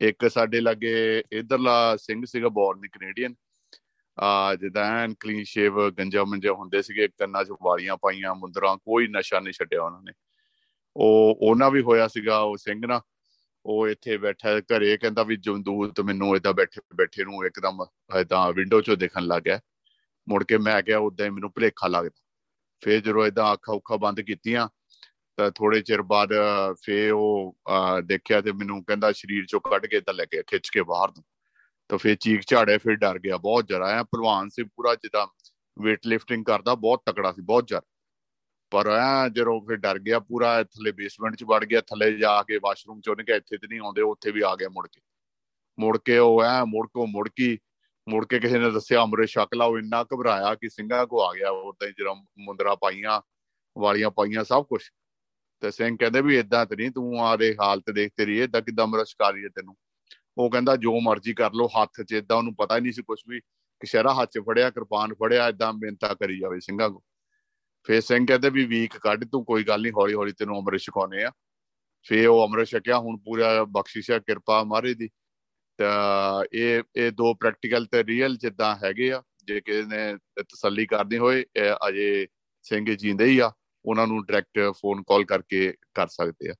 ਇੱਕ ਸਾਡੇ ਲਾਗੇ ਇਧਰਲਾ ਸਿੰਘ ਸੀਗਾ ਬੋਰਨ ਦੀ ਕੈਨੇਡੀਅਨ ਆ, ਜਿੱਦਾਂ ਐਨ ਕਲੀਨ ਸ਼ੇਵ ਗੰਜਾ ਮੰਜਾ ਹੁੰਦੇ ਸੀਗੇ, ਕੰਨਾਂ 'ਚ ਵਾਲੀਆਂ ਪਾਈਆਂ, ਮੁੰਦਰਾਂ, ਕੋਈ ਨਸ਼ਾ ਨਹੀਂ ਛੱਡਿਆ ਉਹਨਾਂ ਨੇ। ਉਹ, ਉਹਨਾਂ ਵੀ ਹੋਇਆ ਸੀਗਾ, ਉਹ ਸਿੰਘ ਨਾ ਉਹ ਇੱਥੇ ਬੈਠਾ, ਘਰੇ ਕਹਿੰਦਾ ਵੀ ਜੰਦੂਤ ਮੈਨੂੰ ਇਦਾਂ ਬੈਠੇ ਬੈਠੇ ਨੂੰ ਇੱਕਦਮ ਇਦਾਂ ਵਿੰਡੋ 'ਚੋਂ ਦੇਖਣ ਲੱਗ ਗਿਆ। ਮੁੜ ਕੇ ਮੈਂ ਕਿਹਾ ਉਦਾਂ ਹੀ ਮੈਨੂੰ ਭਲੇਖਾ ਲੱਗਦਾ। ਫੇਰ ਜਦੋਂ ਇਦਾਂ ਅੱਖਾਂ ਉੱਖਾਂ ਬੰਦ ਕੀਤੀਆਂ ਤਾਂ ਥੋੜੇ ਚਿਰ ਬਾਅਦ ਫੇਰ ਉਹ ਦੇਖਿਆ ਤੇ ਮੈਨੂੰ ਕਹਿੰਦਾ ਸਰੀਰ ਚੋਂ ਕੱਢ ਕੇ ਤਾਂ ਲੈ ਕੇ ਖਿੱਚ ਕੇ ਬਾਹਰ ਨੂੰ। ਤਾਂ ਫੇਰ ਚੀਕ ਝਾੜੇ ਫਿਰ ਡਰ ਗਿਆ, ਬਹੁਤ ਜਰਾ। ਆ ਪਹਿਲਵਾਨ ਸੀ ਪੂਰਾ ਜਿੱਦਾਂ weight lifting ਕਰਦਾ, ਬਹੁਤ ਤਕੜਾ ਸੀ, ਬਹੁਤ ਜਰ। ਪਰ ਆ ਜਦੋਂ ਫਿਰ ਡਰ ਗਿਆ ਪੂਰਾ, ਥੱਲੇ ਬੇਸਮੈਂਟ 'ਚ ਵੜ ਗਿਆ, ਥੱਲੇ ਜਾ ਕੇ ਵਾਸ਼ਰੂਮ 'ਚ ਉਹਨੇ ਕਿਹਾ ਇੱਥੇ ਤੇ ਨਹੀਂ ਆਉਂਦੇ, ਉੱਥੇ ਵੀ ਆ ਗਿਆ ਮੁੜ ਕੇ। ਮੁੜ ਕੇ ਉਹ ਐ, ਮੁੜ ਕੋ ਮੁੜ ਕੀ, ਮੁੜ ਕੇ ਕਿਸੇ ਨੇ ਦੱਸਿਆ, ਅਮਰੇ ਸ਼ਕਲਾ ਉਹ ਇੰਨਾ ਘਬਰਾਇਆ ਕਿ ਸਿੰਘਾਂ ਕੋ ਆ ਗਿਆ ਉਦਾਂ ਹੀ ਜਿਹੜਾ ਮੁੰਦਰਾ ਪਾਈਆਂ, ਵਾਲੀਆਂ ਪਾਈਆਂ, ਸਭ ਕੁਝ ਤੇ ਸਿੰਘ ਕਹਿੰਦੇ ਵੀ ਇਦਾਂ ਤੇ ਨਹੀਂ, ਤੂੰ ਆ ਦੇ ਹਾਲਤ ਦੇਖ ਤੇਰੀ ਇਦਾਂ ਕਿਦਾਂ ਮਰਾ ਸ਼ਿਕਾਰੀ ਹੈ ਤੈਨੂੰ। ਉਹ ਕਹਿੰਦਾ, ਜੋ ਮਰਜ਼ੀ ਕਰ ਲੋ ਹੱਥ 'ਚ ਇਦਾਂ ਉਹਨੂੰ ਪਤਾ ਹੀ ਨਹੀਂ ਸੀ ਕੁਝ ਵੀ ਕਿਸ਼ਰਾ ਹੱਥ 'ਚ ਫੜਿਆ, ਕਿਰਪਾਨ ਫੜਿਆ ਇਦਾਂ ਮਿਹਨਤਾਂ ਕਰੀ ਜਾਵੇ ਸਿੰਘਾਂ ਕੋ ਫੇਰ ਸਿੰਘ ਕਹਿੰਦੇ ਵੀ ਵੀਕ ਕੱਢ, ਤੂੰ ਕੋਈ ਗੱਲ ਨਹੀਂ ਹੌਲੀ ਹੌਲੀ ਤੈਨੂੰ ਅੰਮ੍ਰਿਤ ਛਕਾਉਨੇ ਆ ਫੇਰ ਉਹ ਅੰਮ੍ਰਿਤ ਛਕਿਆ, ਹੁਣ ਪੂਰਾ ਬਖਸ਼ਿਸ਼ ਹੈ ਕਿਰਪਾ ਮਾਰੇ ਦੀ। ਤਾਂ ਇਹ ਇਹ ਦੋ ਪ੍ਰੈਕਟੀਕਲ ਤੇ ਰੀਅਲ ਜਿੱਦਾਂ ਹੈਗੇ ਆ, ਜੇ ਕਿਸੇ ਨੇ ਤਸੱਲੀ ਕਰਨੀ ਹੋਏ ਅਜੇ ਸਿੰਘ ਜੀਂਦੇ ਹੀ ਆ। ਉਹਨਾਂ ਨੂੰ ਡਾਇਰੈਕਟ ਫੋਨ ਕਾਲ ਕਰਕੇ ਕਰ ਸਕਦੇ ਆ।